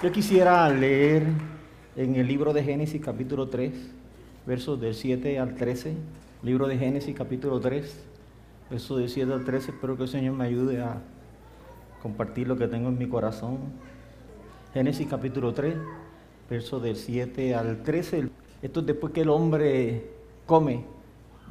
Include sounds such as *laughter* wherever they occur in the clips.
Yo quisiera leer en el libro de Génesis capítulo 3, versos del 7 al 13. Libro de Génesis capítulo 3, versos del 7 al 13. Espero que el Señor me ayude a compartir lo que tengo en mi corazón. Génesis capítulo 3, versos del 7 al 13. Esto es después que el hombre come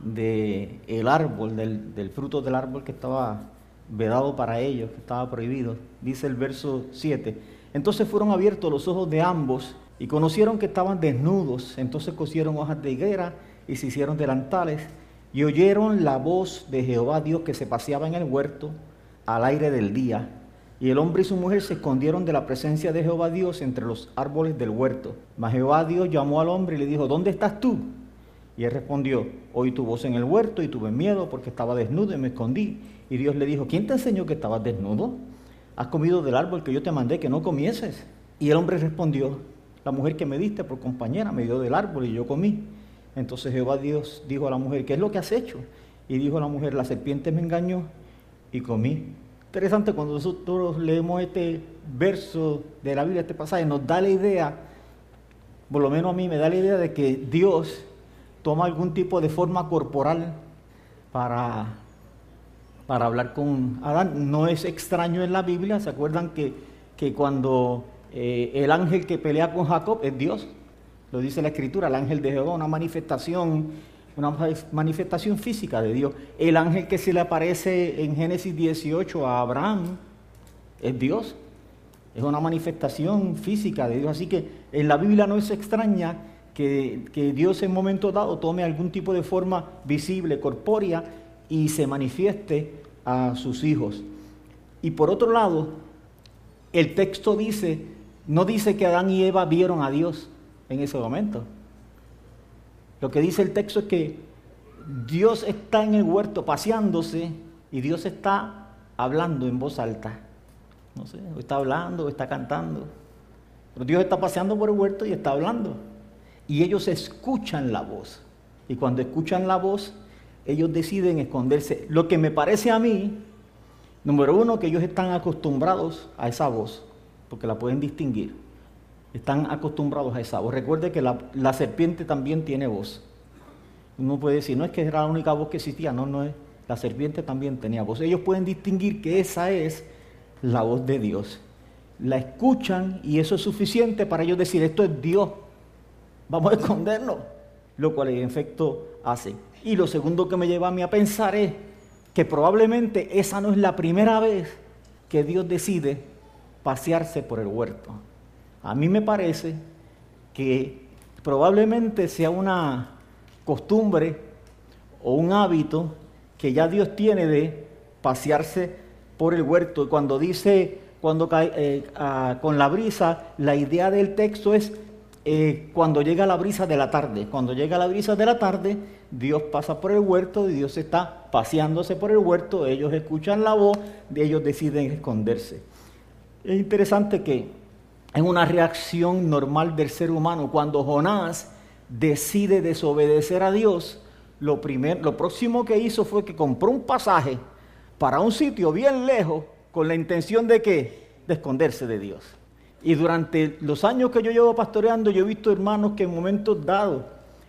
del el árbol, del, del fruto del árbol que estaba vedado para ellos, que estaba prohibido. Dice el verso 7 entonces fueron abiertos los ojos de ambos y conocieron que estaban desnudos. Entonces cosieron hojas de higuera y se hicieron delantales y oyeron la voz de Jehová Dios que se paseaba en el huerto al aire del día. Y el hombre y su mujer se escondieron de la presencia de Jehová Dios entre los árboles del huerto. Mas Jehová Dios llamó al hombre y le dijo, ¿dónde estás tú? Y él respondió, oí tu voz en el huerto y tuve miedo porque estaba desnudo y me escondí. Y Dios le dijo, ¿quién te enseñó que estabas desnudo? Has comido del árbol que yo te mandé que no comieses. Y el hombre respondió, la mujer que me diste por compañera me dio del árbol y yo comí. Entonces Jehová Dios dijo a la mujer, ¿qué es lo que has hecho? Y dijo la mujer, la serpiente me engañó y comí. Interesante cuando nosotros leemos este verso de la Biblia, este pasaje, nos da la idea, por lo menos a mí me da la idea de que Dios toma algún tipo de forma corporal para para hablar con Adán. No es extraño en la Biblia, ¿se acuerdan que, que cuando eh, el ángel que pelea con Jacob es Dios? Lo dice la escritura, el ángel de Jehová, una manifestación, una manifestación física de Dios. El ángel que se le aparece en Génesis 18 a Abraham es Dios. Es una manifestación física de Dios. Así que en la Biblia no es extraña que, que Dios en momento dado tome algún tipo de forma visible, corpórea, y se manifieste a sus hijos. Y por otro lado, el texto dice, no dice que Adán y Eva vieron a Dios en ese momento. Lo que dice el texto es que Dios está en el huerto paseándose y Dios está hablando en voz alta. No sé, o está hablando o está cantando. Pero Dios está paseando por el huerto y está hablando. Y ellos escuchan la voz. Y cuando escuchan la voz, ellos deciden esconderse. Lo que me parece a mí, número uno, que ellos están acostumbrados a esa voz, porque la pueden distinguir. Están acostumbrados a esa voz. Recuerde que la, serpiente también tiene voz. Uno puede decir, no es que era la única voz que existía, no, no es. La serpiente también tenía voz. Ellos pueden distinguir que esa es la voz de Dios. La escuchan y eso es suficiente para ellos decir, esto es Dios. Vamos a escondernos. Lo cual en efecto hace. Y lo segundo que me lleva a mí a pensar es que probablemente esa no es la primera vez que Dios decide pasearse por el huerto. A mí me parece que probablemente sea una costumbre o un hábito que ya Dios tiene de pasearse por el huerto. Y cuando dice, cuando cae eh, ah, con la brisa, la idea del texto es eh, cuando llega la brisa de la tarde. Cuando llega la brisa de la tarde, Dios pasa por el huerto y Dios está paseándose por el huerto. Ellos escuchan la voz, de ellos deciden esconderse. Es interesante que en una reacción normal del ser humano, cuando Jonás decide desobedecer a Dios, lo, primer, lo próximo que hizo fue que compró un pasaje para un sitio bien lejos con la intención de que de esconderse de Dios. Y durante los años que yo llevo pastoreando, yo he visto hermanos que en momentos dados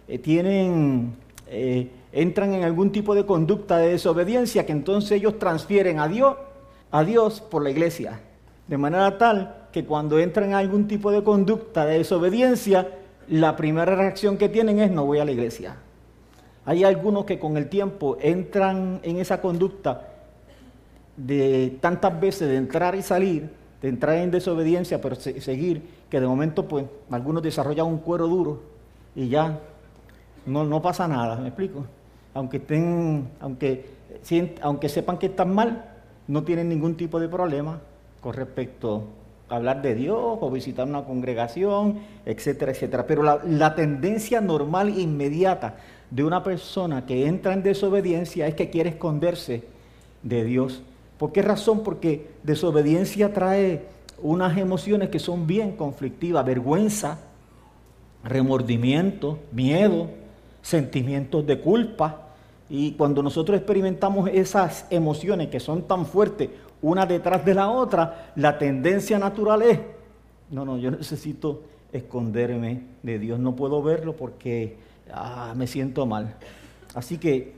eh, tienen, eh, entran en algún tipo de conducta de desobediencia que entonces ellos transfieren a Dios, a Dios por la iglesia. De manera tal que cuando entran en algún tipo de conducta de desobediencia, la primera reacción que tienen es no voy a la iglesia. Hay algunos que con el tiempo entran en esa conducta de tantas veces de entrar y salir, de entrar en desobediencia, pero seguir, que de momento pues algunos desarrollan un cuero duro y ya no, no pasa nada, ¿me explico? Aunque estén, aunque, aunque sepan que están mal, no tienen ningún tipo de problema con respecto a hablar de Dios o visitar una congregación, etcétera, etcétera. Pero la, la tendencia normal e inmediata de una persona que entra en desobediencia es que quiere esconderse de Dios ¿Por qué razón? Porque desobediencia trae unas emociones que son bien conflictivas, vergüenza, remordimiento, miedo, sentimientos de culpa. Y cuando nosotros experimentamos esas emociones que son tan fuertes una detrás de la otra, la tendencia natural es No, no, yo necesito esconderme de Dios. No puedo verlo porque ah, me siento mal. Así que,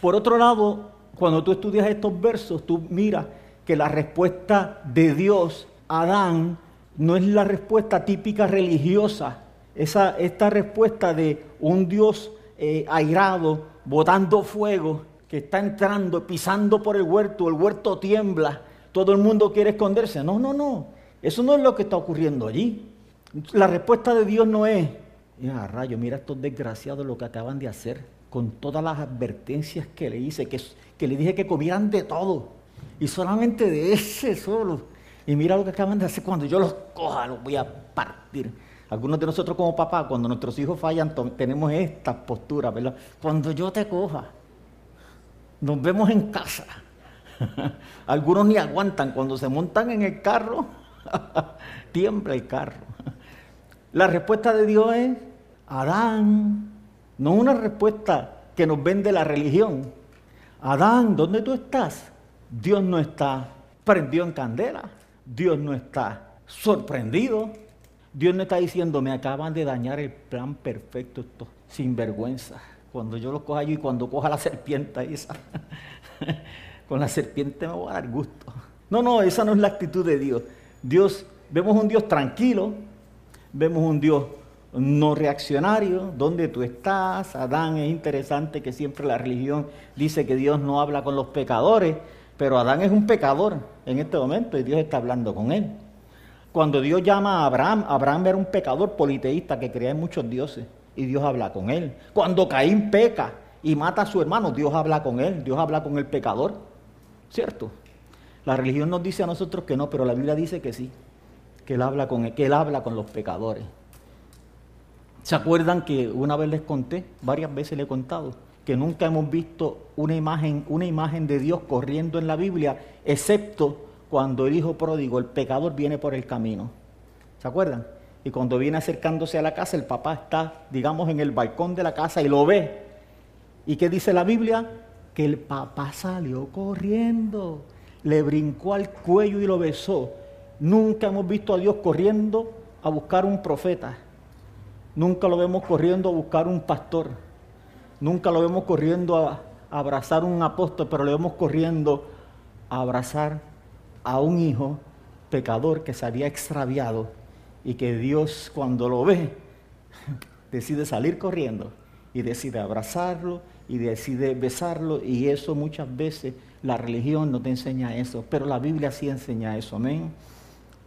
por otro lado, cuando tú estudias estos versos, tú miras que la respuesta de Dios a Adán no es la respuesta típica religiosa, esa, esta respuesta de un Dios eh, airado, botando fuego, que está entrando, pisando por el huerto, el huerto tiembla, todo el mundo quiere esconderse. No, no, no, eso no es lo que está ocurriendo allí. La respuesta de Dios no es, mira, rayo, mira estos desgraciados lo que acaban de hacer, con todas las advertencias que le hice, que, que le dije que comieran de todo, y solamente de ese solo. Y mira lo que acaban de hacer, cuando yo los coja, los voy a partir. Algunos de nosotros como papá, cuando nuestros hijos fallan, tenemos estas posturas, ¿verdad? Cuando yo te coja, nos vemos en casa. *laughs* Algunos ni aguantan, cuando se montan en el carro, *laughs* tiembla el carro. La respuesta de Dios es, Adán, no una respuesta que nos vende la religión. Adán, ¿dónde tú estás? Dios no está prendido en candela. Dios no está sorprendido. Dios no está diciendo, me acaban de dañar el plan perfecto, esto, sin vergüenza. Cuando yo lo coja yo y cuando coja la serpiente esa, *laughs* con la serpiente me voy a dar gusto. No, no, esa no es la actitud de Dios. Dios, vemos un Dios tranquilo, Vemos un Dios no reaccionario, ¿dónde tú estás? Adán es interesante que siempre la religión dice que Dios no habla con los pecadores, pero Adán es un pecador en este momento y Dios está hablando con él. Cuando Dios llama a Abraham, Abraham era un pecador politeísta que creía en muchos dioses y Dios habla con él. Cuando Caín peca y mata a su hermano, Dios habla con él, Dios habla con el pecador, ¿cierto? La religión nos dice a nosotros que no, pero la Biblia dice que sí que él habla con, que él habla con los pecadores. ¿Se acuerdan que una vez les conté, varias veces le he contado, que nunca hemos visto una imagen, una imagen de Dios corriendo en la Biblia, excepto cuando el hijo pródigo, el pecador, viene por el camino? ¿Se acuerdan? Y cuando viene acercándose a la casa, el papá está, digamos, en el balcón de la casa y lo ve. ¿Y qué dice la Biblia? Que el papá salió corriendo, le brincó al cuello y lo besó. Nunca hemos visto a Dios corriendo a buscar un profeta. Nunca lo vemos corriendo a buscar un pastor. Nunca lo vemos corriendo a, abrazar un apóstol, pero lo vemos corriendo a abrazar a un hijo pecador que se había extraviado y que Dios cuando lo ve *laughs* decide salir corriendo y decide abrazarlo y decide besarlo y eso muchas veces la religión no te enseña eso, pero la Biblia sí enseña eso, amén.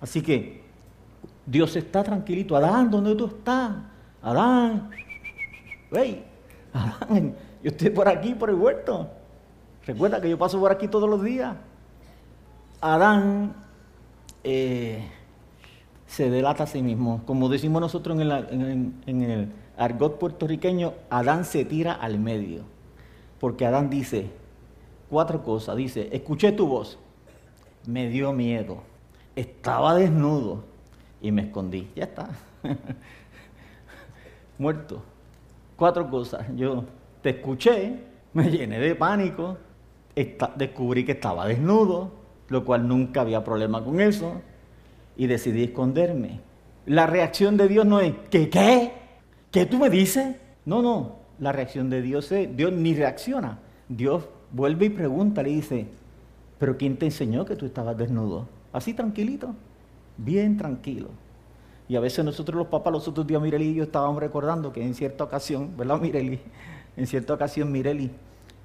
Así que Dios está tranquilito. Adán, ¿dónde tú estás? Adán, hey, Adán, yo estoy por aquí, por el huerto. Recuerda que yo paso por aquí todos los días. Adán eh, se delata a sí mismo. Como decimos nosotros en, en el argot puertorriqueño, Adán se tira al medio. Porque Adán dice cuatro cosas. Dice, escuché tu voz, me dio miedo estaba desnudo y me escondí. Ya está. *laughs* Muerto. Cuatro cosas. Yo te escuché, me llené de pánico, descubrí que estaba desnudo, lo cual nunca había problema con eso, y decidí esconderme. La reacción de Dios no es, ¿qué qué? ¿Qué tú me dices? No, no. La reacción de Dios es, Dios ni reacciona. Dios vuelve y pregunta, le dice, ¿pero quién te enseñó que tú estabas desnudo? Así tranquilito, bien tranquilo. Y a veces nosotros los papás, los otros días Mireli y yo estábamos recordando que en cierta ocasión, ¿verdad Mireli? *laughs* En cierta ocasión Mireli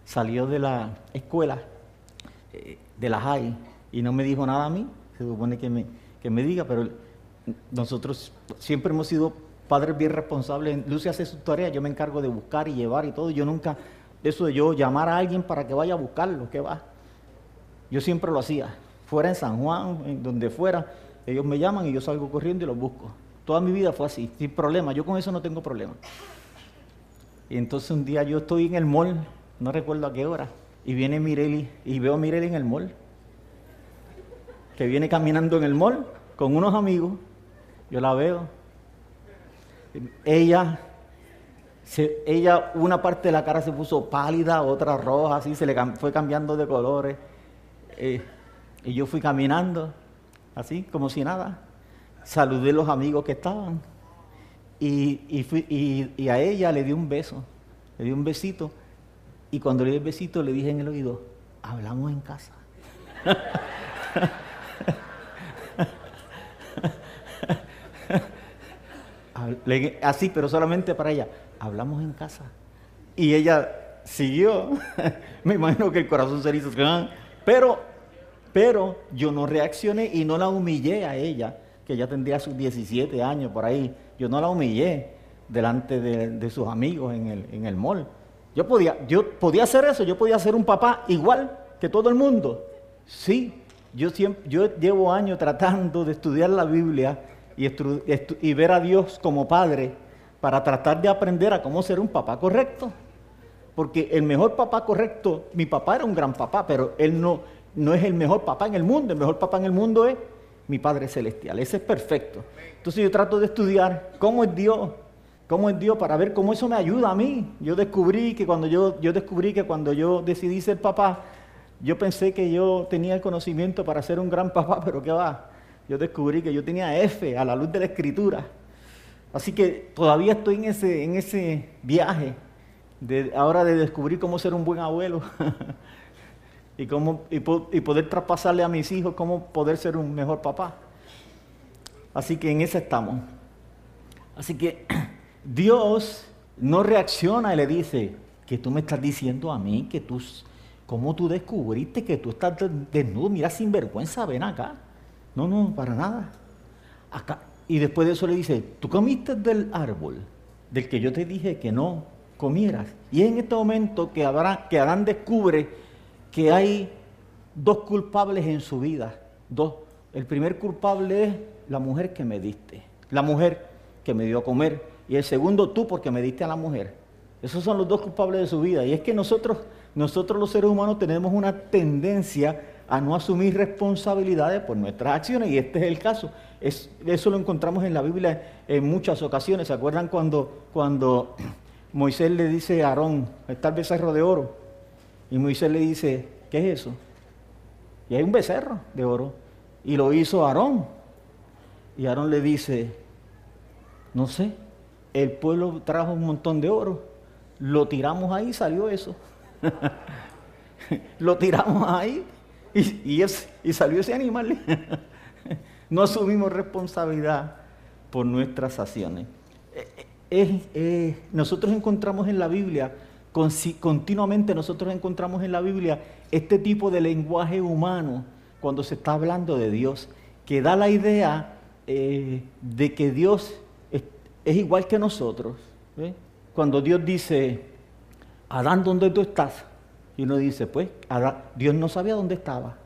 salió de la escuela, eh, de la high, y no me dijo nada a mí, se supone que me, que me diga, pero nosotros siempre hemos sido padres bien responsables. Lucy hace su tarea, yo me encargo de buscar y llevar y todo. Yo nunca, eso de yo llamar a alguien para que vaya a buscarlo, que va. Yo siempre lo hacía fuera en San Juan, en donde fuera, ellos me llaman y yo salgo corriendo y los busco. Toda mi vida fue así, sin problema, yo con eso no tengo problema. Y entonces un día yo estoy en el mall, no recuerdo a qué hora, y viene Mireli, y veo a Mireli en el mall, que viene caminando en el mall con unos amigos, yo la veo. Ella, ella, una parte de la cara se puso pálida, otra roja, así se le fue cambiando de colores. Eh, y yo fui caminando, así, como si nada. saludé a los amigos que estaban y, y, y, a ella le di un beso, le di un besito y cuando le di el besito le dije en el oído, hablamos en casa. *laughs* *laughs* Así, pero solamente para ella, hablamos en casa. Y ella siguió, *laughs* me imagino que el corazón se hizo, pero, pero yo no reaccioné y no la humillé a ella, que ya tendría sus 17 años por ahí, yo no la humillé delante de, sus amigos en el, en el mall. Yo podía, yo podía hacer eso, yo podía ser un papá igual que todo el mundo. Sí, yo, siempre, yo llevo años tratando de estudiar la Biblia y, y ver a Dios como Padre para tratar de aprender a cómo ser un papá correcto. Porque el mejor papá correcto, mi papá era un gran papá, pero él no, no es el mejor papá en el mundo. El mejor papá en el mundo es mi Padre Celestial. Ese es perfecto. Entonces yo trato de estudiar cómo es Dios, cómo es Dios para ver cómo eso me ayuda a mí. Yo descubrí que cuando yo, yo descubrí que cuando yo decidí ser papá, yo pensé que yo tenía el conocimiento para ser un gran papá, *laughs* pero qué va. Yo descubrí que yo tenía F a la luz de la escritura. Así que todavía estoy en ese, en ese viaje de, ahora de descubrir cómo ser un buen abuelo *laughs* y, cómo, y, poder traspasarle a mis hijos cómo poder ser un mejor papá. Así que en eso estamos. Así que *clears throat* Dios no reacciona y le dice, que tú me estás diciendo a mí que tú, cómo tú descubriste que tú estás desnudo, mira sin vergüenza, ven acá. No, no, para nada. Acá. Y después de eso le dice, tú comiste del árbol del que yo te dije que no comieras. Y es en este momento que, que Adán descubre que hay dos culpables en su vida. Dos. El primer culpable es la mujer que me diste, la mujer que me dio a comer. Y el segundo tú porque me diste a la mujer. Esos son los dos culpables de su vida. Y es que nosotros, nosotros los seres humanos tenemos una tendencia a no asumir responsabilidades por nuestras acciones. Y este es el caso. Es, eso lo encontramos en la Biblia en muchas ocasiones. ¿Se acuerdan cuando, cuando *clears throat* Moisés le dice a Aarón, está el becerro de oro. Y Moisés le dice, ¿qué es eso? Y hay un becerro de oro. Y lo hizo Aarón. Y Aarón le dice, no sé, el pueblo trajo un montón de oro. Lo tiramos ahí salió eso. *laughs* lo tiramos ahí y, y salió ese animal. *laughs* no asumimos responsabilidad por nuestras acciones nosotros encontramos en la Biblia, continuamente nosotros encontramos en la Biblia este tipo de lenguaje humano cuando se está hablando de Dios, que da la idea eh, de que Dios es, igual que nosotros. Cuando Dios dice, Adán, ¿dónde tú estás? Y uno dice, pues, Dios no sabía dónde estaba.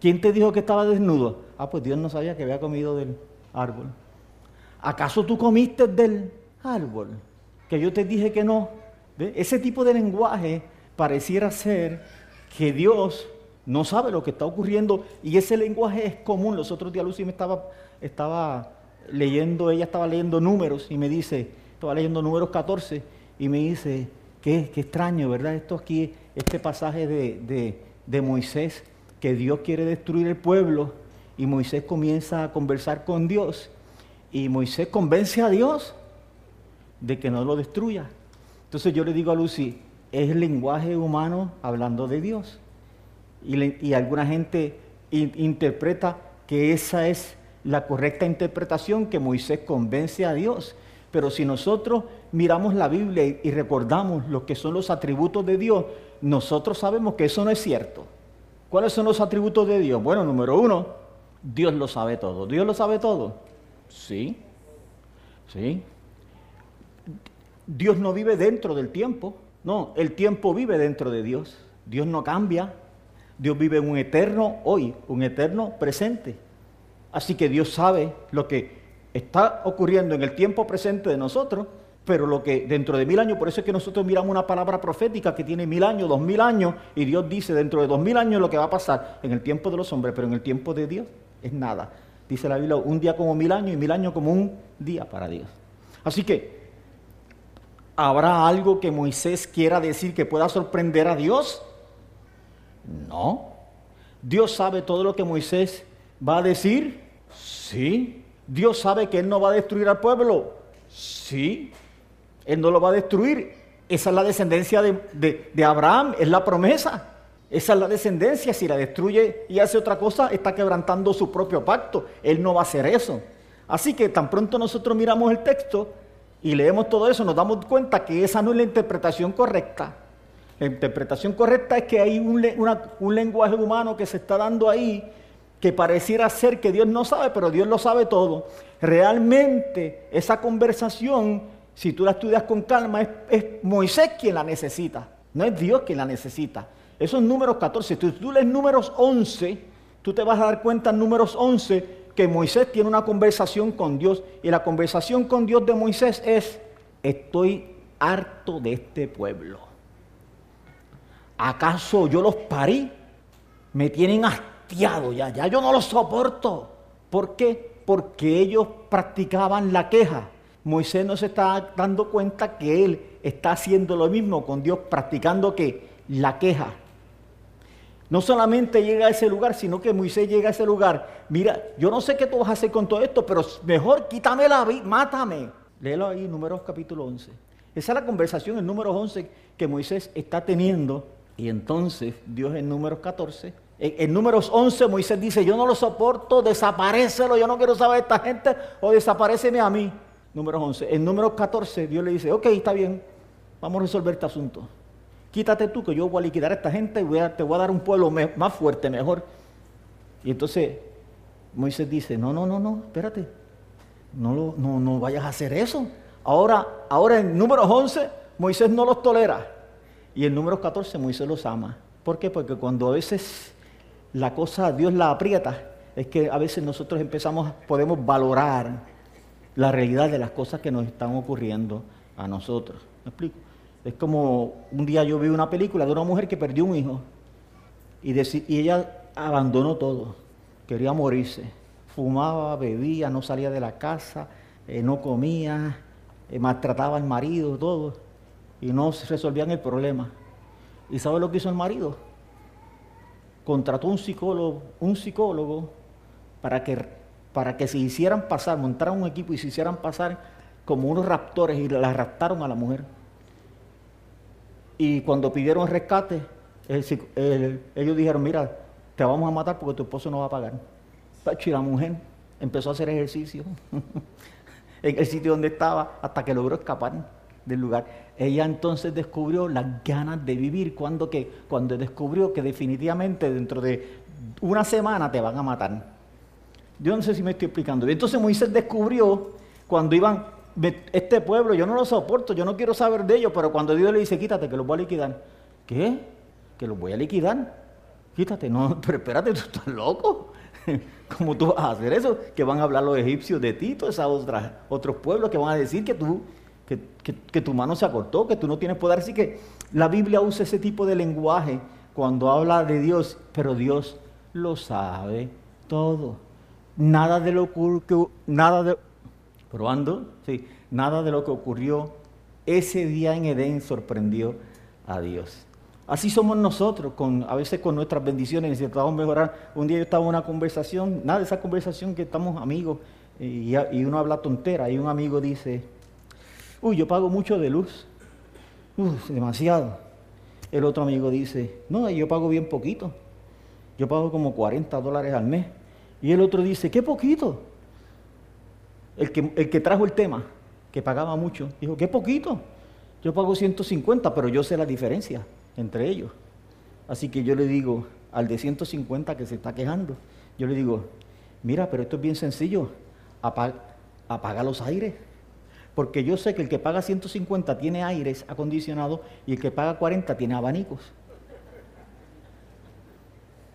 ¿Quién te dijo que estaba desnudo? Ah, pues Dios no sabía que había comido del árbol. ¿acaso tú comiste del árbol? Que yo te dije que no. Ese tipo de lenguaje pareciera ser que Dios no sabe lo que está ocurriendo y ese lenguaje es común. Los otros días Lucy me estaba, estaba leyendo, ella estaba leyendo números y me dice, estaba leyendo números 14 y me dice, qué, extraño, ¿verdad? Esto aquí, este pasaje de, de Moisés, que Dios quiere destruir el pueblo y Moisés comienza a conversar con Dios y Moisés convence a Dios de que no lo destruya. Entonces yo le digo a Lucy, es lenguaje humano hablando de Dios. Y, alguna gente interpreta que esa es la correcta interpretación, que Moisés convence a Dios. Pero si nosotros miramos la Biblia y recordamos lo que son los atributos de Dios, nosotros sabemos que eso no es cierto. ¿Cuáles son los atributos de Dios? Bueno, número uno, Dios lo sabe todo. Dios lo sabe todo. Sí, sí. Dios no vive dentro del tiempo, no, el tiempo vive dentro de Dios. Dios no cambia, Dios vive en un eterno hoy, un eterno presente. Así que Dios sabe lo que está ocurriendo en el tiempo presente de nosotros, pero lo que dentro de mil años, por eso es que nosotros miramos una palabra profética que tiene mil años, dos mil años, y Dios dice dentro de dos mil años lo que va a pasar en el tiempo de los hombres, pero en el tiempo de Dios es nada dice la Biblia, un día como mil años y mil años como un día para Dios. Así que, ¿habrá algo que Moisés quiera decir que pueda sorprender a Dios? No. Dios sabe todo lo que Moisés va a decir. Sí. Dios sabe que Él no va a destruir al pueblo. Sí. Él no lo va a destruir. Esa es la descendencia de, de Abraham, es la promesa. Esa es la descendencia. Si la destruye y hace otra cosa, está quebrantando su propio pacto. Él no va a hacer eso. Así que tan pronto nosotros miramos el texto y leemos todo eso, nos damos cuenta que esa no es la interpretación correcta. La interpretación correcta es que hay un, un lenguaje humano que se está dando ahí que pareciera ser que Dios no sabe, pero Dios lo sabe todo. Realmente esa conversación, si tú la estudias con calma, es, Moisés quien la necesita, no es Dios quien la necesita. Esos números 14, si tú lees números 11, tú te vas a dar cuenta en números 11 que Moisés tiene una conversación con Dios y la conversación con Dios de Moisés es, estoy harto de este pueblo. ¿Acaso yo los parí? Me tienen hastiado ya, ya yo no los soporto. ¿Por qué? Porque ellos practicaban la queja. Moisés no se está dando cuenta que él está haciendo lo mismo con Dios, practicando que la queja. No solamente llega a ese lugar, sino que Moisés llega a ese lugar. Mira, yo no sé qué tú vas a hacer con todo esto, pero mejor quítame la vida, mátame. Léelo ahí, números capítulo 11. Esa es la conversación en números 11 que Moisés está teniendo. Y entonces Dios en números 14, en, números 11 Moisés dice, yo no lo soporto, desaparecelo, yo no quiero saber de esta gente o desapareceme a mí. Números 11. En números 14 Dios le dice, ok, está bien, vamos a resolver este asunto quítate tú que yo voy a liquidar a esta gente y te voy a dar un pueblo más fuerte, mejor. Y entonces Moisés dice, no, no, no, no, espérate, no, no, no vayas a hacer eso. Ahora, ahora en números 11 Moisés no los tolera y en números 14 Moisés los ama. ¿Por qué? Porque cuando a veces la cosa Dios la aprieta, es que a veces nosotros empezamos, podemos valorar la realidad de las cosas que nos están ocurriendo a nosotros. ¿Me explico? Es como un día yo vi una película de una mujer que perdió un hijo y, ella abandonó todo, quería morirse. Fumaba, bebía, no salía de la casa, eh, no comía, eh, maltrataba al marido, todo. Y no resolvían el problema. ¿Y sabe lo que hizo el marido? Contrató un psicólogo, un psicólogo para que, para que se hicieran pasar, montaran un equipo y se hicieran pasar como unos raptores y la raptaron a la mujer. Y cuando pidieron rescate, ellos dijeron, mira, te vamos a matar porque tu esposo no va a pagar. Y la mujer empezó a hacer ejercicio *laughs* en el sitio donde estaba hasta que logró escapar del lugar. Ella entonces descubrió las ganas de vivir cuando, que, cuando descubrió que definitivamente dentro de una semana te van a matar. Yo no sé si me estoy explicando. Entonces Moisés descubrió cuando iban este pueblo yo no lo soporto, yo no quiero saber de ellos, pero cuando Dios le dice, quítate, que los voy a liquidar. ¿Qué? Que los voy a liquidar. Quítate, no, *laughs* pero espérate, tú estás loco. *laughs* ¿Cómo tú vas a hacer eso? Que van a hablar los egipcios de ti, todos esos otros pueblos que van a decir que tú, que, tu mano se acortó, que tú no tienes poder. Así que la Biblia usa ese tipo de lenguaje cuando habla de Dios, pero Dios lo sabe todo. Nada de lo que, nada de, probando, sí, nada de lo que ocurrió ese día en Edén sorprendió a Dios. Así somos nosotros, a veces con nuestras bendiciones, necesitamos mejorar. Un día yo estaba en una conversación, nada de esa conversación que estamos amigos, y, uno habla tontera, y un amigo dice, uy, yo pago mucho de luz, uy, demasiado. El otro amigo dice, no, yo pago bien poquito, yo pago como 40 dólares al mes. Y el otro dice, qué poquito el que, trajo el tema, que pagaba mucho, dijo, qué poquito, yo pago 150, pero yo sé la diferencia entre ellos. Así que yo le digo al de 150 que se está quejando, yo le digo, mira, pero esto es bien sencillo, apaga, los aires. Porque yo sé que el que paga 150 tiene aires acondicionados y el que paga 40 tiene abanicos.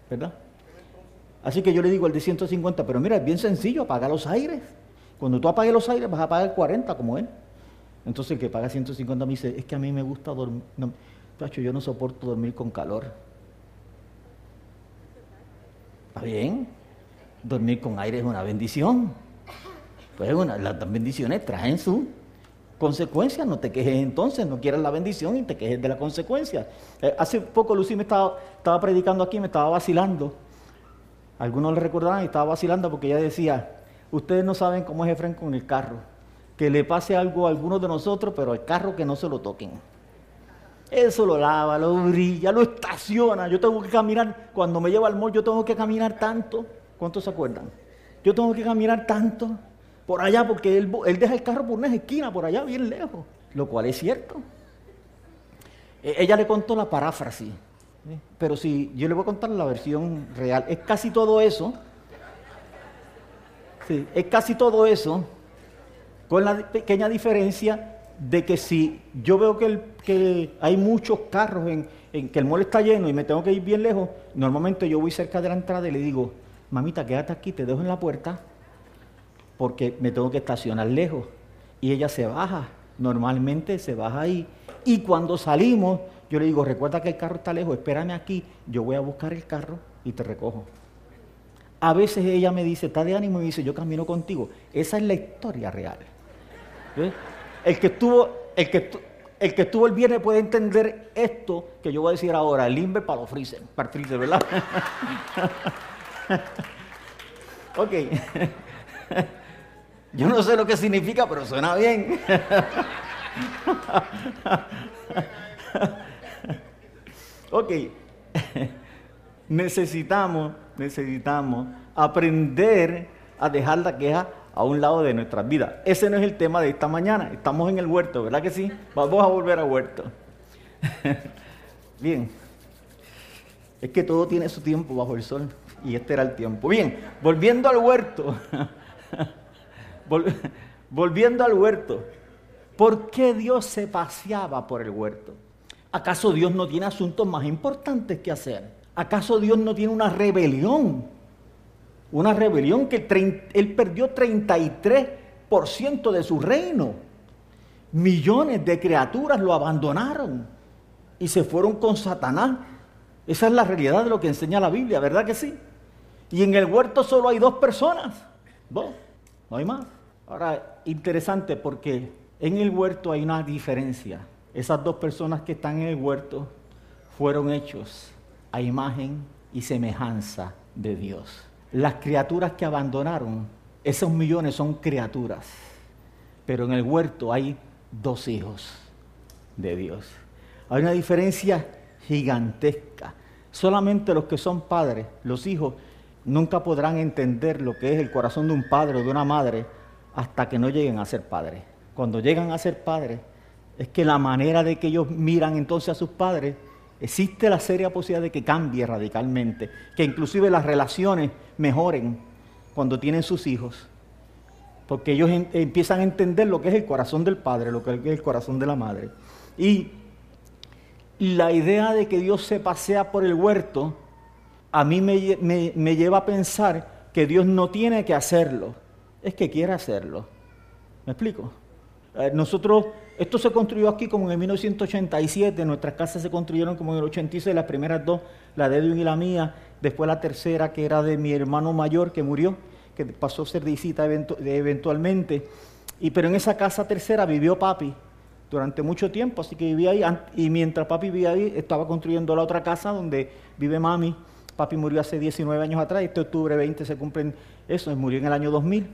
¿Verdad? Así que yo le digo al de 150, pero mira, es bien sencillo, apaga los aires. Cuando tú apagues los aires vas a pagar 40 como él. Entonces el que paga 150 me dice, es que a mí me gusta dormir. No, yo no soporto dormir con calor. ¿Está bien? Dormir con aire es una bendición. Pues las bendiciones traen su consecuencia. No te quejes entonces, no quieras la bendición y te quejes de la consecuencia. Eh, hace poco Lucy me estaba, estaba predicando aquí, me estaba vacilando. Algunos le recordarán y estaba vacilando porque ella decía, ustedes no saben cómo es Efraín con el carro. Que le pase algo a alguno de nosotros, pero al carro que no se lo toquen. Eso lo lava, lo brilla, lo estaciona. Yo tengo que caminar, cuando me lleva al mall, yo tengo que caminar tanto. ¿Cuántos se acuerdan? Yo tengo que caminar tanto por allá porque él, él deja el carro por una esquina, por allá, bien lejos. Lo cual es cierto. E, ella le contó la paráfrasis. Pero si yo le voy a contar la versión real, es casi todo eso. Sí, es casi todo eso, con la pequeña diferencia de que si yo veo que, hay muchos carros en, en, que el mall está lleno y me tengo que ir bien lejos, normalmente yo voy cerca de la entrada y le digo, mamita, quédate aquí, te dejo en la puerta porque me tengo que estacionar lejos. Y ella se baja, normalmente se baja ahí. Y cuando salimos, yo le digo, recuerda que el carro está lejos, espérame aquí, yo voy a buscar el carro y te recojo. A veces ella me dice, está de ánimo y dice, yo camino contigo. Esa es la historia real. El que estuvo, el que, el que estuvo el viernes puede entender esto que yo voy a decir ahora, el para los freezer, para freezer, ¿verdad? *laughs* ok. *laughs* Yo no sé lo que significa, pero suena bien. *laughs* ok. *laughs* necesitamos, necesitamos aprender a dejar la queja a un lado de nuestras vidas. Ese no es el tema de esta mañana. Estamos en el huerto, ¿verdad que sí? Vamos a volver al huerto. *laughs* Bien. Es que todo tiene su tiempo bajo el sol. Y este era el tiempo. Bien, volviendo al huerto. *laughs* volviendo al huerto. ¿Por qué Dios se paseaba por el huerto? ¿Acaso Dios no tiene asuntos más importantes que hacer? ¿Acaso Dios no tiene una rebelión? Una rebelión que él perdió 33% de su reino. Millones de criaturas lo abandonaron y se fueron con Satanás. Esa es la realidad de lo que enseña la Biblia, ¿verdad que sí? Y en el huerto solo hay dos personas. Dos, no hay más. Ahora, interesante porque en el huerto hay una diferencia. Esas dos personas que están en el huerto fueron hechos a imagen y semejanza de Dios. Las criaturas que abandonaron, esos millones son criaturas, pero en el huerto hay dos hijos de Dios. Hay una diferencia gigantesca. Solamente los que son padres, los hijos, nunca podrán entender lo que es el corazón de un padre o de una madre hasta que no lleguen a ser padres. Cuando llegan a ser padres, es que la manera de que ellos miran entonces a sus padres, existe la seria posibilidad de que cambie radicalmente, que inclusive las relaciones mejoren cuando tienen sus hijos, porque ellos empiezan a entender lo que es el corazón del padre, lo que es el corazón de la madre. Y la idea de que Dios se pasea por el huerto, a mí me, lleva a pensar que Dios no tiene que hacerlo, es que quiere hacerlo. ¿Me explico? Eh, nosotros, esto se construyó aquí como en 1987, nuestras casas se construyeron como en el 86, las primeras dos, la de Edwin y la mía, después la tercera que era de mi hermano mayor que murió, que pasó a ser visita eventualmente. Y, pero en esa casa tercera vivió papi durante mucho tiempo, así que vivía ahí. Y mientras papi vivía ahí, estaba construyendo la otra casa donde vive mami. Papi murió hace 19 años atrás, este octubre 20 se cumplen eso, murió en el año 2000.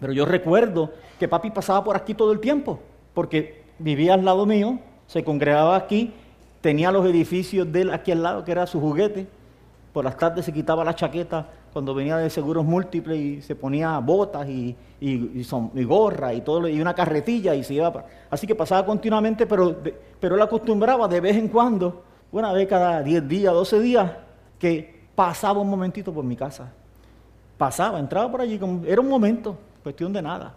Pero yo recuerdo que papi pasaba por aquí todo el tiempo, porque vivía al lado mío, se congregaba aquí, tenía los edificios de él aquí al lado, que era su juguete. Por las tardes se quitaba la chaqueta cuando venía de seguros múltiples y se ponía botas y, gorra y todo y una carretilla y se iba. Así que pasaba continuamente, pero, pero él acostumbraba de vez en cuando, una vez cada 10 días, 12 días, que pasaba un momentito por mi casa. Pasaba, entraba por allí, como, era un momento, cuestión de nada.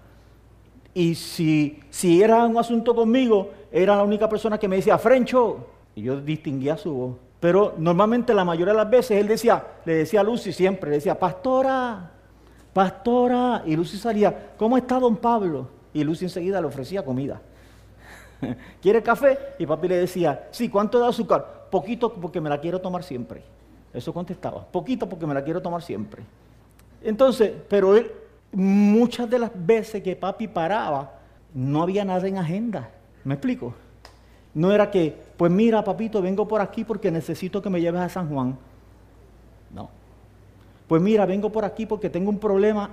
Y si, si era un asunto conmigo, era la única persona que me decía, Frencho, y yo distinguía su voz. Pero normalmente la mayoría de las veces él decía, le decía a Lucy siempre, le decía, pastora, pastora, y Lucy salía, ¿cómo está don Pablo? Y Lucy enseguida le ofrecía comida. *laughs* ¿Quiere café? Y papi le decía, sí, ¿cuánto da azúcar? Poquito porque me la quiero tomar siempre. Eso contestaba, poquito porque me la quiero tomar siempre. Entonces, pero él, muchas de las veces que papi paraba, no había nada en agenda. ¿Me explico? No era que, pues mira, papito, vengo por aquí porque necesito que me lleves a San Juan. No. Pues mira, vengo por aquí porque tengo un problema.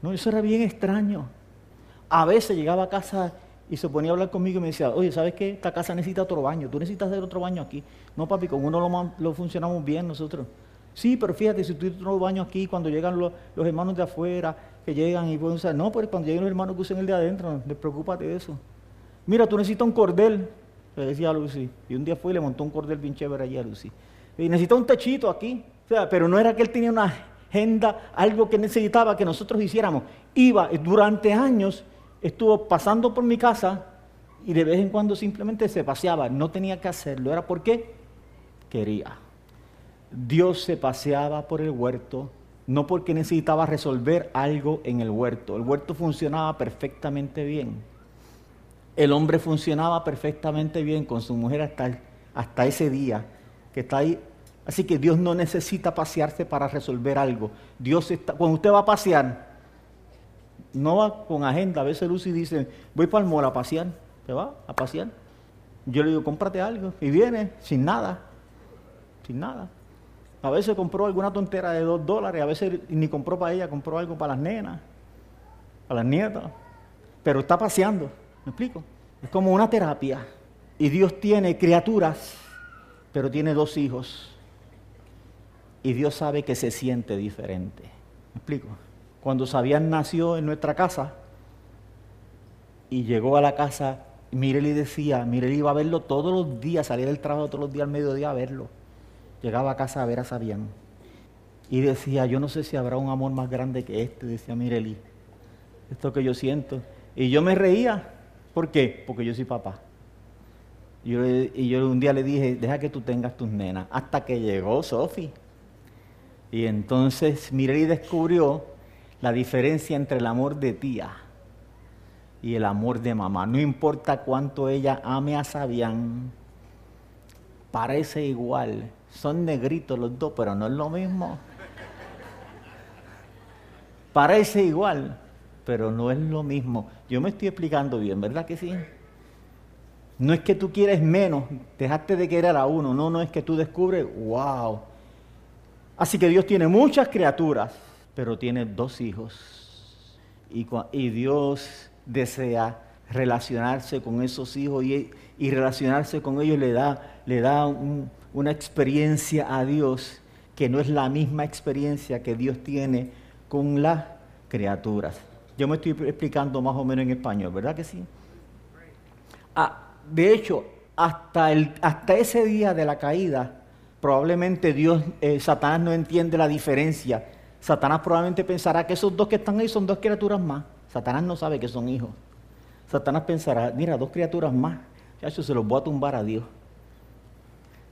No, eso era bien extraño. A veces llegaba a casa y se ponía a hablar conmigo y me decía, oye, ¿sabes qué? Esta casa necesita otro baño, tú necesitas hacer otro baño aquí. No, papi, con uno lo, lo funcionamos bien nosotros. Sí, pero fíjate, si tú otro baño aquí, cuando llegan los, hermanos de afuera, que llegan y pueden usar, no, pero cuando lleguen los hermanos que usen el de adentro, despreocúpate de eso. Mira, tú necesitas un cordel, le decía a Lucy. Y un día fue y le montó un cordel bien chévere allí a Lucy. Y necesita un techito aquí. O sea, pero no era que él tenía una agenda, algo que necesitaba que nosotros hiciéramos. Iba durante años estuvo pasando por mi casa y de vez en cuando simplemente se paseaba. No tenía que hacerlo. ¿Era porque quería. Dios se paseaba por el huerto no porque necesitaba resolver algo en el huerto. El huerto funcionaba perfectamente bien. El hombre funcionaba perfectamente bien con su mujer hasta, hasta ese día que está ahí. Así que Dios no necesita pasearse para resolver algo. Dios está, cuando usted va a pasear, no va con agenda. A veces Lucy dice, voy para el mall a pasear. ¿Te va a pasear? Yo le digo, cómprate algo. Y viene sin nada. Sin nada. A veces compró alguna tontera de dos dólares, a veces ni compró para ella, compró algo para las nenas, para las nietas. Pero está paseando, ¿me explico? Es como una terapia. Y Dios tiene criaturas, pero tiene dos hijos. Y Dios sabe que se siente diferente. ¿Me explico? cuando Sabián nació en nuestra casa y llegó a la casa, Mireli decía, Mireli iba a verlo todos los días, salía del trabajo todos los días al mediodía a verlo. Llegaba a casa a ver a Sabián. Y decía, yo no sé si habrá un amor más grande que este, decía Mireli. Esto que yo siento. Y yo me reía. ¿Por qué? Porque yo soy papá. y yo un día le dije, deja que tú tengas tus nenas. Hasta que llegó Sofi. Y entonces Mireli descubrió la diferencia entre el amor de tía y el amor de mamá. No importa cuánto ella ame a Sabián, parece igual. Son negritos los dos, pero no es lo mismo. Parece igual, pero no es lo mismo. Yo me estoy explicando bien, ¿verdad que sí? No es que tú quieres menos, dejaste de querer a uno, no, no es que tú descubres, wow. Así que Dios tiene muchas criaturas pero tiene dos hijos. Y, Dios desea relacionarse con esos hijos y, relacionarse con ellos le da, le da una experiencia a Dios que no es la misma experiencia que Dios tiene con las criaturas. Yo me estoy explicando más o menos en español, ¿verdad que sí? Ah, de hecho, hasta, ese día de la caída, probablemente Dios, eh, Satanás no entiende la diferencia Satanás probablemente pensará que esos dos que están ahí son dos criaturas más. Satanás no sabe que son hijos. Satanás pensará, mira, dos criaturas más. Ya eso se los voy a tumbar a Dios.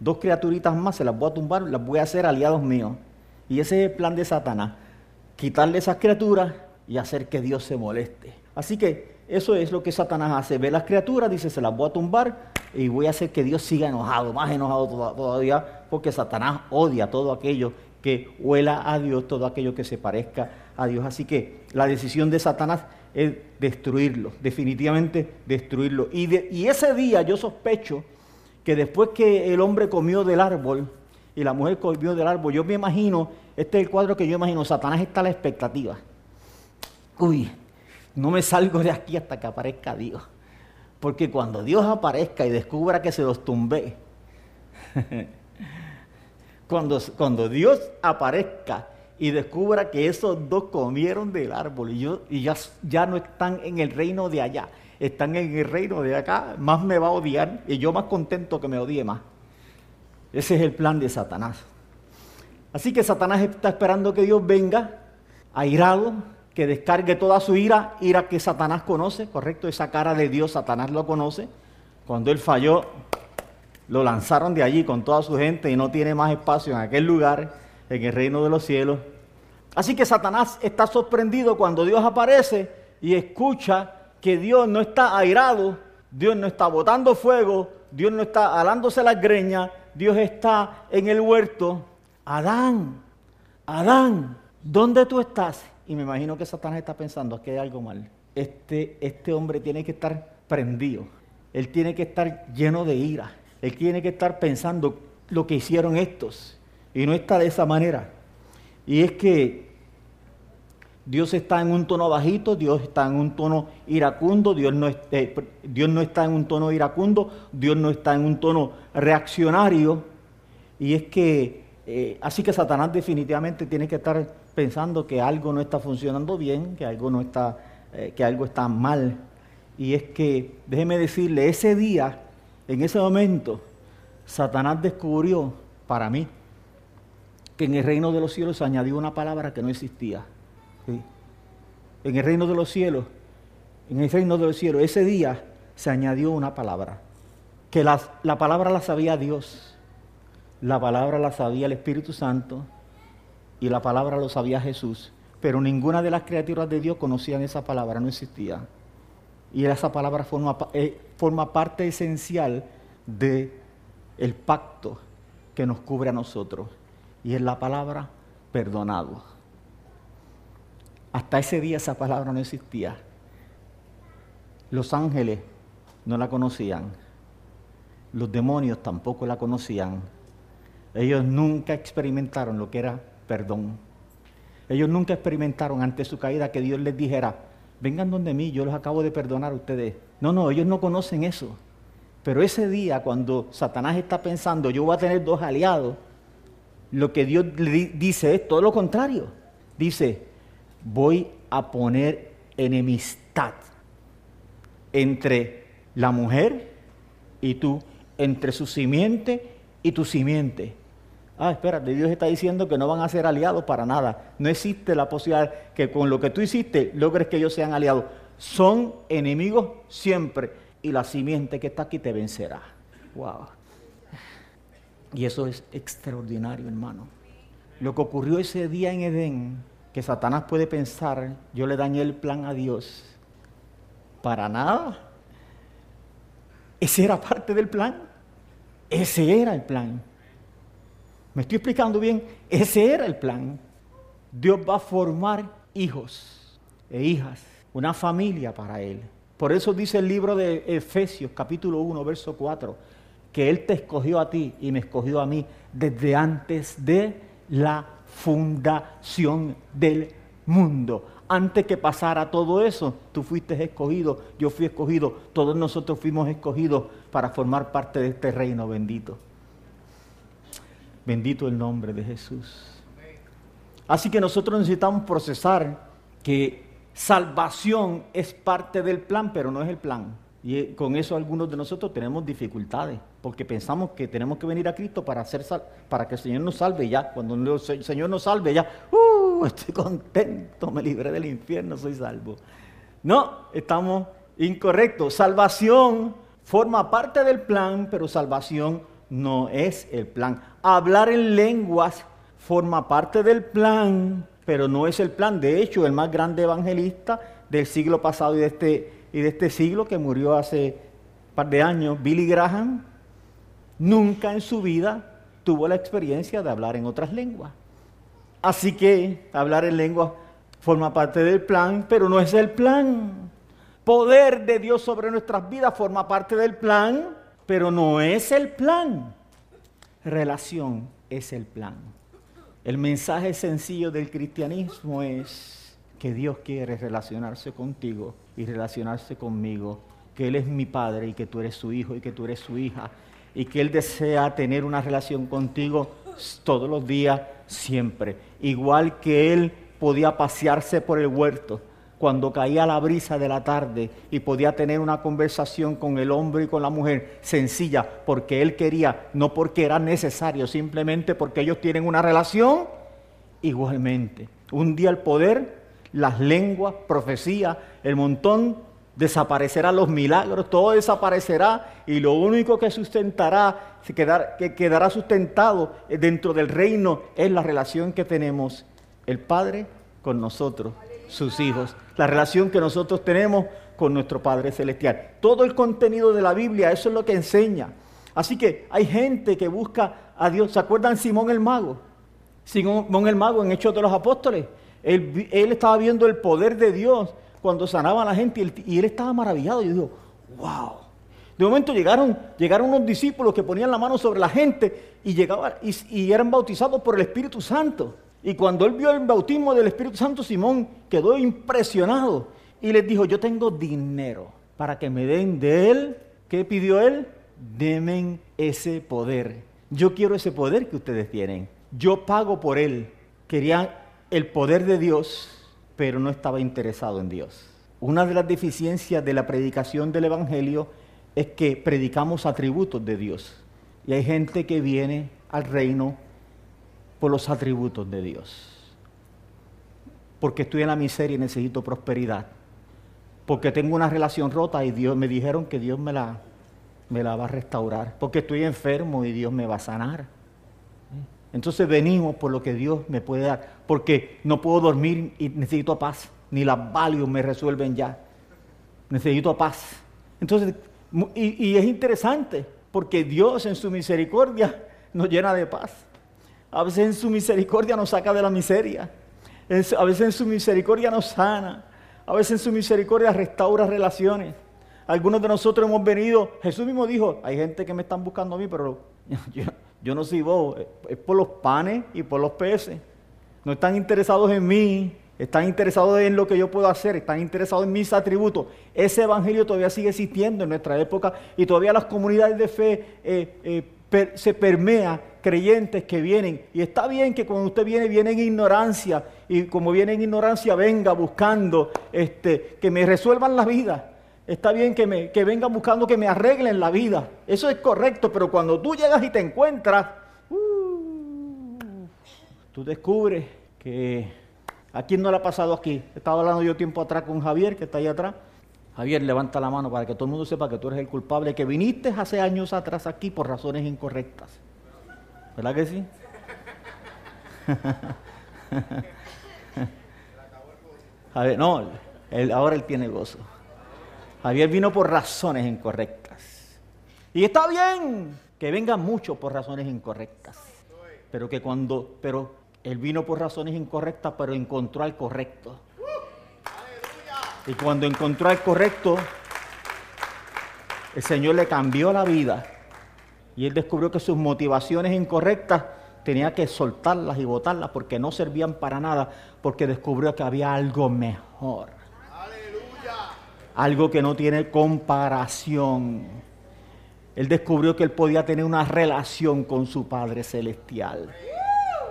Dos criaturitas más se las voy a tumbar, las voy a hacer aliados míos. Y ese es el plan de Satanás. Quitarle esas criaturas y hacer que Dios se moleste. Así que eso es lo que Satanás hace. Ve las criaturas, dice, se las voy a tumbar y voy a hacer que Dios siga enojado, más enojado todavía, porque Satanás odia todo aquello que huela a Dios todo aquello que se parezca a Dios. Así que la decisión de Satanás es destruirlo, definitivamente destruirlo. Y, y ese día yo sospecho que después que el hombre comió del árbol y la mujer comió del árbol, yo me imagino, este es el cuadro que yo imagino, Satanás está a la expectativa. Uy, no me salgo de aquí hasta que aparezca Dios. Porque cuando Dios aparezca y descubra que se los tumbé, *laughs* cuando, Dios aparezca y descubra que esos dos comieron del árbol y, yo, y ya, ya no están en el reino de allá, están en el reino de acá, más me va a odiar y yo más contento que me odie más. Ese es el plan de Satanás. Así que Satanás está esperando que Dios venga airado, que descargue toda su ira, ira que Satanás conoce, correcto, esa cara de Dios Satanás lo conoce. Cuando él falló, lo lanzaron de allí con toda su gente y no tiene más espacio en aquel lugar, en el reino de los cielos. Así que Satanás está sorprendido cuando Dios aparece y escucha que Dios no está airado, Dios no está botando fuego, Dios no está alándose las greñas, Dios está en el huerto. Adán, Adán, ¿dónde tú estás? Y me imagino que Satanás está pensando que hay algo mal. Este, este hombre tiene que estar prendido, él tiene que estar lleno de ira. Él tiene que estar pensando lo que hicieron estos. Y no está de esa manera. Y es que Dios está en un tono bajito, Dios está en un tono iracundo, Dios no, eh, Dios no está en un tono iracundo, Dios no está en un tono reaccionario. Y es que, eh, así que Satanás definitivamente tiene que estar pensando que algo no está funcionando bien, que algo no está, eh, que algo está mal. Y es que, déjeme decirle, ese día, en ese momento, Satanás descubrió para mí que en el reino de los cielos se añadió una palabra que no existía. En el reino de los cielos, en el reino de los cielos, ese día se añadió una palabra, que la, la palabra la sabía Dios, la palabra la sabía el Espíritu Santo y la palabra lo sabía Jesús, pero ninguna de las criaturas de Dios conocían esa palabra, no existía. Y esa palabra forma, eh, forma parte esencial del el pacto que nos cubre a nosotros. Y es la palabra perdonado. Hasta ese día esa palabra no existía. Los ángeles no la conocían. Los demonios tampoco la conocían. Ellos nunca experimentaron lo que era perdón. Ellos nunca experimentaron ante su caída que Dios les dijera, vengan donde mí, yo los acabo de perdonar a ustedes. No, no, ellos no conocen eso. Pero ese día, cuando Satanás está pensando, yo voy a tener dos aliados, lo que Dios le dice es todo lo contrario. Dice, voy a poner enemistad entre la mujer y tú, entre su simiente y tu simiente. Ah, espérate, Dios está diciendo que no van a ser aliados para nada. No existe la posibilidad que con lo que tú hiciste logres que ellos sean aliados. Son enemigos siempre y la simiente que está aquí te vencerá. Wow. Y eso es extraordinario, hermano. Lo que ocurrió ese día en Edén que Satanás puede pensar, yo le dañé el plan a Dios. Para nada. Ese era parte del plan. Ese era el plan. ¿Me estoy explicando bien? Ese era el plan. Dios va a formar hijos e hijas, una familia para Él. Por eso dice el libro de Efesios capítulo 1, verso 4, que Él te escogió a ti y me escogió a mí desde antes de la fundación del mundo. Antes que pasara todo eso, tú fuiste escogido, yo fui escogido, todos nosotros fuimos escogidos para formar parte de este reino bendito. Bendito el nombre de Jesús. Así que nosotros necesitamos procesar que salvación es parte del plan, pero no es el plan. Y con eso algunos de nosotros tenemos dificultades, porque pensamos que tenemos que venir a Cristo para, hacer para que el Señor nos salve ya. Cuando el Señor nos salve ya, *laughs* ¡uh! estoy contento, me libré del infierno, soy salvo. No, estamos incorrectos. Salvación forma parte del plan, pero salvación no es el plan. Hablar en lenguas forma parte del plan, pero no es el plan. De hecho, el más grande evangelista del siglo pasado y de este y de este siglo que murió hace un par de años, Billy Graham, nunca en su vida tuvo la experiencia de hablar en otras lenguas. Así que hablar en lengua forma parte del plan, pero no es el plan. Poder de Dios sobre nuestras vidas forma parte del plan, pero no es el plan. Relación es el plan. El mensaje sencillo del cristianismo es que Dios quiere relacionarse contigo y relacionarse conmigo, que Él es mi Padre y que tú eres su hijo y que tú eres su hija, y que Él desea tener una relación contigo todos los días, siempre. Igual que Él podía pasearse por el huerto cuando caía la brisa de la tarde y podía tener una conversación con el hombre y con la mujer sencilla, porque Él quería, no porque era necesario, simplemente porque ellos tienen una relación, igualmente. Un día el poder las lenguas, profecía, el montón, desaparecerá los milagros, todo desaparecerá y lo único que sustentará, que quedará sustentado dentro del reino es la relación que tenemos el Padre con nosotros, sus hijos, la relación que nosotros tenemos con nuestro Padre Celestial. Todo el contenido de la Biblia, eso es lo que enseña. Así que hay gente que busca a Dios. ¿Se acuerdan Simón el Mago? Simón el Mago en Hechos de los Apóstoles. Él, estaba viendo el poder de Dios cuando sanaba a la gente y él, estaba maravillado. Y dijo, wow. De momento llegaron, llegaron unos discípulos que ponían la mano sobre la gente y, llegaban, y, eran bautizados por el Espíritu Santo. Y cuando él vio el bautismo del Espíritu Santo, Simón quedó impresionado y les dijo, yo tengo dinero para que me den de él. ¿Qué pidió él? Demen ese poder. Yo quiero ese poder que ustedes tienen. Yo pago por él. Quería el poder de Dios, pero no estaba interesado en Dios. Una de las deficiencias de la predicación del Evangelio es que predicamos atributos de Dios. Y hay gente que viene al reino por los atributos de Dios. Porque estoy en la miseria y necesito prosperidad. Porque tengo una relación rota y Dios me dijeron que Dios me la, me la va a restaurar. Porque estoy enfermo y Dios me va a sanar. Entonces venimos por lo que Dios me puede dar. Porque no puedo dormir y necesito paz. Ni las valios me resuelven ya. Necesito paz. Entonces, y, y es interesante porque Dios en su misericordia nos llena de paz. A veces en su misericordia nos saca de la miseria. A veces en su misericordia nos sana. A veces en su misericordia restaura relaciones. Algunos de nosotros hemos venido, Jesús mismo dijo, hay gente que me están buscando a mí, pero *laughs* yo, no soy vos, es por los panes y por los peces. No están interesados en mí, están interesados en lo que yo puedo hacer, están interesados en mis atributos. Ese evangelio todavía sigue existiendo en nuestra época y todavía las comunidades de fe eh, eh, se permea creyentes que vienen. Y está bien que cuando usted viene, viene en ignorancia. Y como viene en ignorancia, venga buscando este, que me resuelvan la vida. Está bien que, me, que venga buscando que me arreglen la vida. Eso es correcto, pero cuando tú llegas y te encuentras, uh, tú descubres que... ¿A quién no le ha pasado aquí? Estaba hablando yo tiempo atrás con Javier, que está ahí atrás. Javier, levanta la mano para que todo el mundo sepa que tú eres el culpable, que viniste hace años atrás aquí por razones incorrectas. ¿Verdad que sí? *laughs* Javier, no, ahora él tiene gozo. Javier vino por razones incorrectas. Y está bien que venga mucho por razones incorrectas. Pero que cuando, pero él vino por razones incorrectas, pero encontró al correcto. Y cuando encontró al correcto, el Señor le cambió la vida y él descubrió que sus motivaciones incorrectas tenía que soltarlas y botarlas porque no servían para nada, porque descubrió que había algo mejor. Algo que no tiene comparación. Él descubrió que él podía tener una relación con su Padre Celestial.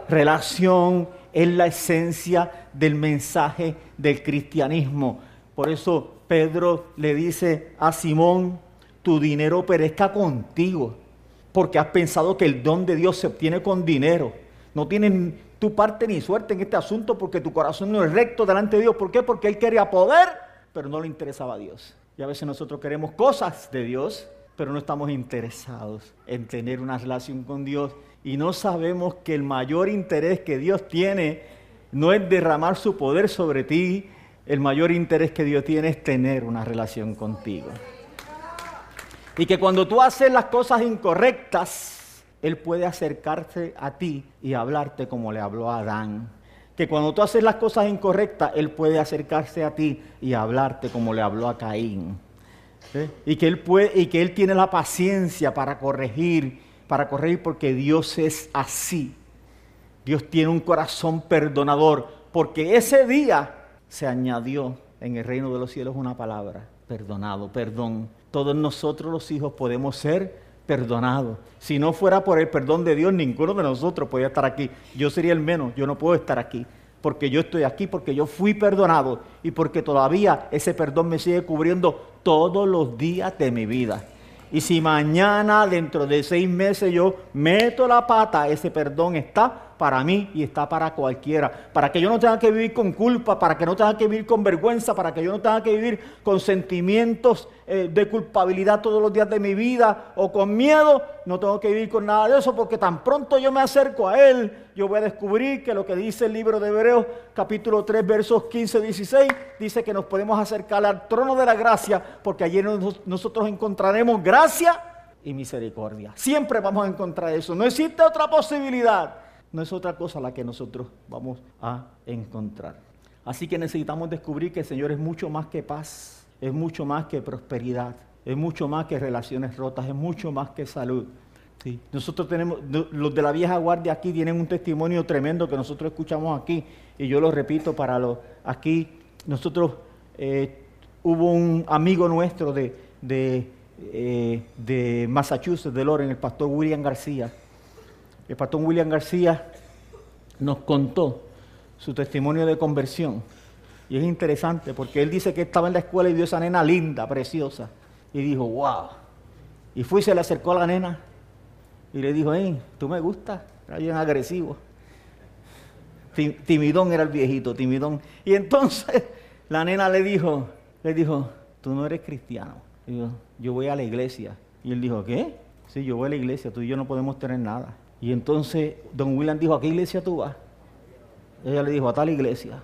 Relación es la esencia del mensaje del cristianismo. Por eso Pedro le dice a Simón, tu dinero perezca contigo porque has pensado que el don de Dios se obtiene con dinero. No tienes tu parte ni suerte en este asunto porque tu corazón no es recto delante de Dios. ¿Por qué? Porque Él quería poder, pero no le interesaba a Dios. Y a veces nosotros queremos cosas de Dios, pero no estamos interesados en tener una relación con Dios. Y no sabemos que el mayor interés que Dios tiene no es derramar su poder sobre ti, el mayor interés que Dios tiene es tener una relación contigo. Y que cuando tú haces las cosas incorrectas, Él puede acercarse a ti y hablarte como le habló a Adán. Que cuando tú haces las cosas incorrectas, Él puede acercarse a ti y hablarte como le habló a Caín. Y, que él puede, y que Él tiene la paciencia para corregir, para corregir porque Dios es así. Dios tiene un corazón perdonador, porque ese día se añadió en el reino de los cielos una palabra, perdonado, perdón todos nosotros los hijos podemos ser perdonados. Si no fuera por el perdón de Dios, ninguno de nosotros podría estar aquí. Yo sería el menos, yo no puedo estar aquí. Porque yo estoy aquí, porque yo fui perdonado y porque todavía ese perdón me sigue cubriendo todos los días de mi vida. Y si mañana, dentro de seis meses, yo meto la pata, ese perdón está para mí y está para cualquiera. Para que yo no tenga que vivir con culpa, para que no tenga que vivir con vergüenza, para que yo no tenga que vivir con sentimientos eh, de culpabilidad todos los días de mi vida o con miedo. No tengo que vivir con nada de eso porque tan pronto yo me acerco a Él, yo voy a descubrir que lo que dice el libro de Hebreos capítulo 3 versos 15 16 dice que nos podemos acercar al trono de la gracia porque allí nosotros encontraremos gracia y misericordia. Siempre vamos a encontrar eso. No existe otra posibilidad no es otra cosa la que nosotros vamos a encontrar. Así que necesitamos descubrir que el Señor es mucho más que paz, es mucho más que prosperidad, es mucho más que relaciones rotas, es mucho más que salud. Sí. Nosotros tenemos, los de la vieja guardia aquí tienen un testimonio tremendo que nosotros escuchamos aquí, y yo lo repito para los, aquí nosotros, eh, hubo un amigo nuestro de, de, eh, de Massachusetts, de Loren, el pastor William García. El pastor William García nos contó su testimonio de conversión. Y es interesante porque él dice que estaba en la escuela y vio esa nena linda, preciosa. Y dijo, wow. Y fue y se le acercó a la nena y le dijo, hey, tú me gustas, era bien agresivo. Timidón era el viejito, timidón. Y entonces la nena le dijo, le dijo, tú no eres cristiano. yo voy a la iglesia. Y él dijo, ¿qué? Sí, yo voy a la iglesia, tú y yo no podemos tener nada. Y entonces don William dijo, ¿a qué iglesia tú vas? Ella le dijo, a tal iglesia.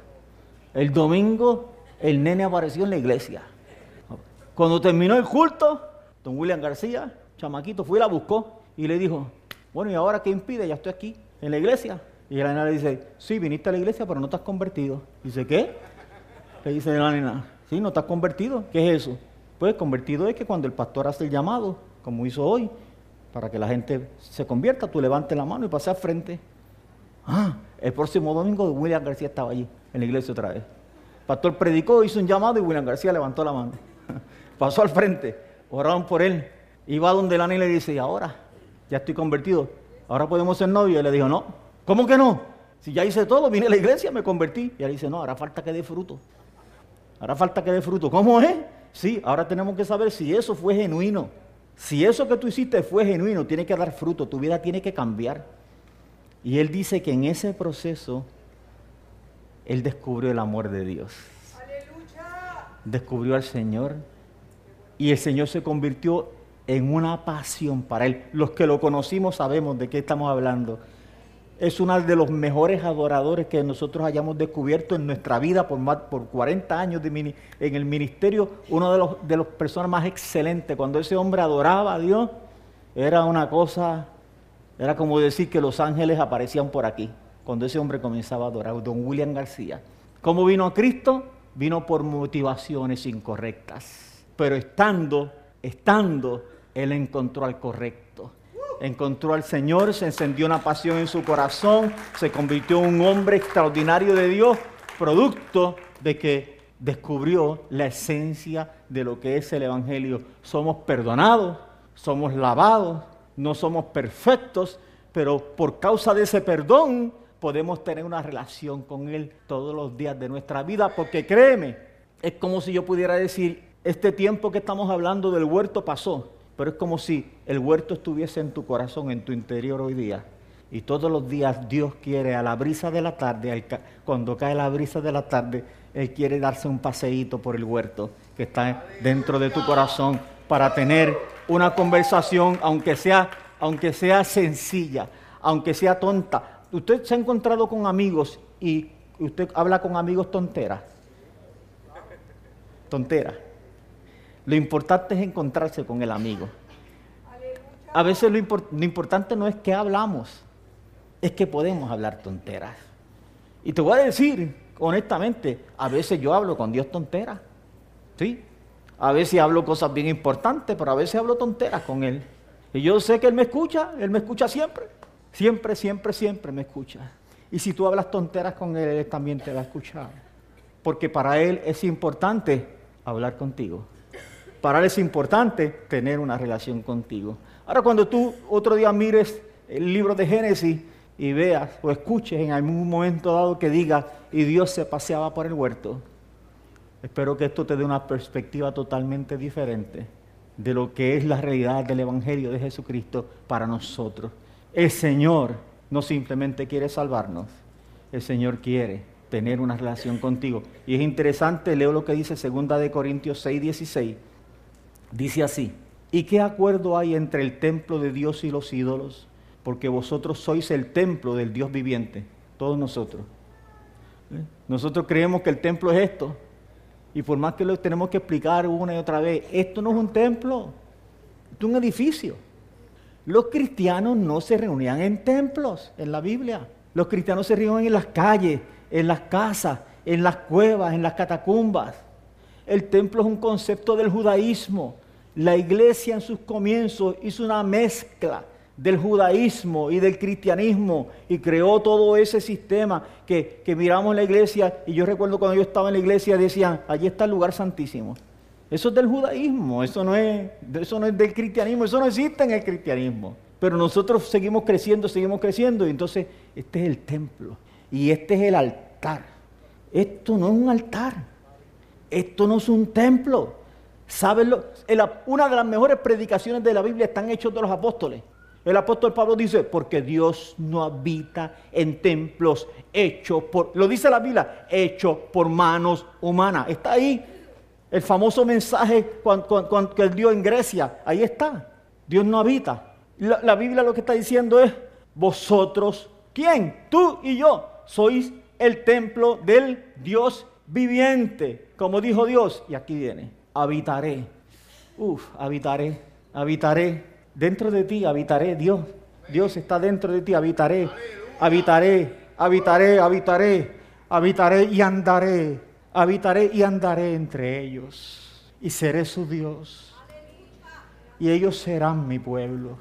El domingo el nene apareció en la iglesia. Cuando terminó el culto, don William García, chamaquito, fue y la buscó y le dijo, bueno, ¿y ahora qué impide? Ya estoy aquí, en la iglesia. Y la nena le dice, sí, viniste a la iglesia, pero no estás convertido. Dice, ¿qué? Le dice la nena, sí, no estás convertido. ¿Qué es eso? Pues convertido es que cuando el pastor hace el llamado, como hizo hoy, para que la gente se convierta, tú levantes la mano y pases al frente. Ah, el próximo domingo William García estaba allí, en la iglesia otra vez. El pastor predicó, hizo un llamado y William García levantó la mano. *laughs* Pasó al frente, oraron por él. Iba donde la nena y le dice, ¿y ahora? Ya estoy convertido. ¿Ahora podemos ser novios? Y le dijo, no. ¿Cómo que no? Si ya hice todo, vine a la iglesia, me convertí. Y él dice, no, ahora falta que dé fruto. Ahora falta que dé fruto. ¿Cómo es? Sí, ahora tenemos que saber si eso fue genuino. Si eso que tú hiciste fue genuino, tiene que dar fruto, tu vida tiene que cambiar. Y él dice que en ese proceso, él descubrió el amor de Dios. Descubrió al Señor. Y el Señor se convirtió en una pasión para él. Los que lo conocimos sabemos de qué estamos hablando es uno de los mejores adoradores que nosotros hayamos descubierto en nuestra vida por, más, por 40 años de en el ministerio, uno de los de las personas más excelentes. Cuando ese hombre adoraba a Dios, era una cosa, era como decir que los ángeles aparecían por aquí, cuando ese hombre comenzaba a adorar, don William García. ¿Cómo vino a Cristo? Vino por motivaciones incorrectas, pero estando, estando, él encontró al correcto encontró al Señor, se encendió una pasión en su corazón, se convirtió en un hombre extraordinario de Dios, producto de que descubrió la esencia de lo que es el Evangelio. Somos perdonados, somos lavados, no somos perfectos, pero por causa de ese perdón podemos tener una relación con Él todos los días de nuestra vida, porque créeme, es como si yo pudiera decir, este tiempo que estamos hablando del huerto pasó, pero es como si el huerto estuviese en tu corazón, en tu interior hoy día. Y todos los días Dios quiere a la brisa de la tarde, cuando cae la brisa de la tarde, Él quiere darse un paseíto por el huerto que está dentro de tu corazón para tener una conversación, aunque sea, aunque sea sencilla, aunque sea tonta. Usted se ha encontrado con amigos y usted habla con amigos tonteras. Tonteras. Lo importante es encontrarse con el amigo. A veces lo, importante no es que hablamos, es que podemos hablar tonteras. Y te voy a decir, honestamente, a veces yo hablo con Dios tonteras. ¿Sí? A veces hablo cosas bien importantes, pero a veces hablo tonteras con Él. Y yo sé que Él me escucha, Él me escucha siempre. Siempre, siempre, siempre me escucha. Y si tú hablas tonteras con Él, Él también te va a escuchar. Porque para Él es importante hablar contigo. Para Él es importante tener una relación contigo. Ahora cuando tú otro día mires el libro de Génesis y veas o escuches en algún momento dado que diga, y Dios se paseaba por el huerto, espero que esto te dé una perspectiva totalmente diferente de lo que es la realidad del Evangelio de Jesucristo para nosotros. El Señor no simplemente quiere salvarnos, el Señor quiere tener una relación contigo. Y es interesante, leo lo que dice 2 de Corintios 6, 16. Dice así, ¿y qué acuerdo hay entre el templo de Dios y los ídolos? Porque vosotros sois el templo del Dios viviente, todos nosotros. ¿Eh? Nosotros creemos que el templo es esto. Y por más que lo tenemos que explicar una y otra vez, esto no es un templo, esto es un edificio. Los cristianos no se reunían en templos en la Biblia. Los cristianos se reunían en las calles, en las casas, en las cuevas, en las catacumbas. El templo es un concepto del judaísmo. La iglesia en sus comienzos hizo una mezcla del judaísmo y del cristianismo y creó todo ese sistema que, que miramos en la iglesia. Y yo recuerdo cuando yo estaba en la iglesia decían, allí está el lugar santísimo. Eso es del judaísmo, eso no es, eso no es del cristianismo, eso no existe en el cristianismo. Pero nosotros seguimos creciendo, seguimos creciendo y entonces este es el templo y este es el altar. Esto no es un altar, esto no es un templo. ¿Saben Una de las mejores predicaciones de la Biblia están hechos de los apóstoles. El apóstol Pablo dice, porque Dios no habita en templos hechos por, lo dice la Biblia, hechos por manos humanas. Está ahí el famoso mensaje que él dio en Grecia. Ahí está. Dios no habita. La, la Biblia lo que está diciendo es, vosotros, ¿quién? Tú y yo, sois el templo del Dios viviente. Como dijo Dios. Y aquí viene, habitaré. Uf, habitaré, habitaré Dentro de ti habitaré, Dios. Dios está dentro de ti, habitaré, habitaré, habitaré, habitaré, habitaré y andaré, habitaré y andaré entre ellos. Y seré su Dios. Y ellos serán mi pueblo.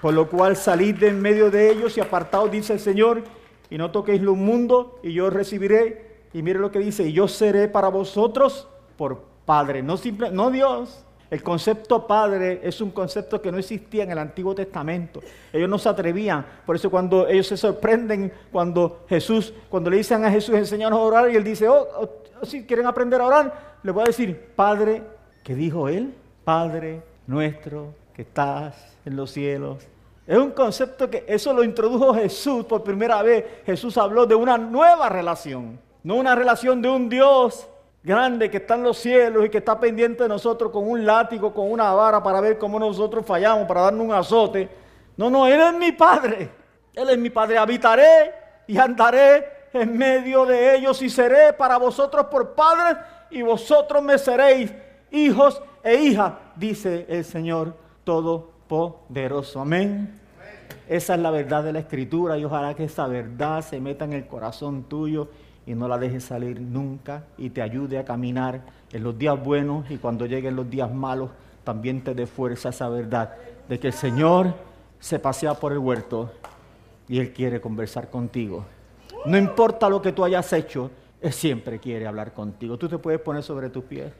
Por lo cual salid de en medio de ellos y apartaos, dice el Señor, y no toquéis lo mundo, y yo recibiré. Y mire lo que dice, yo seré para vosotros por Padre, no simple, no Dios, el concepto padre es un concepto que no existía en el Antiguo Testamento. Ellos no se atrevían. Por eso cuando ellos se sorprenden, cuando Jesús, cuando le dicen a Jesús, enseñanos a orar, y él dice, oh, oh, oh, si quieren aprender a orar, le voy a decir, Padre, ¿qué dijo él? Padre nuestro que estás en los cielos. Es un concepto que eso lo introdujo Jesús por primera vez. Jesús habló de una nueva relación, no una relación de un Dios grande que está en los cielos y que está pendiente de nosotros con un látigo, con una vara para ver cómo nosotros fallamos, para darnos un azote. No, no, Él es mi Padre. Él es mi Padre. Habitaré y andaré en medio de ellos y seré para vosotros por Padre y vosotros me seréis hijos e hijas, dice el Señor Todopoderoso. Amén. Esa es la verdad de la Escritura y ojalá que esa verdad se meta en el corazón tuyo y no la dejes salir nunca y te ayude a caminar en los días buenos y cuando lleguen los días malos también te dé fuerza esa verdad de que el Señor se pasea por el huerto y Él quiere conversar contigo. No importa lo que tú hayas hecho, Él siempre quiere hablar contigo. Tú te puedes poner sobre tus pies.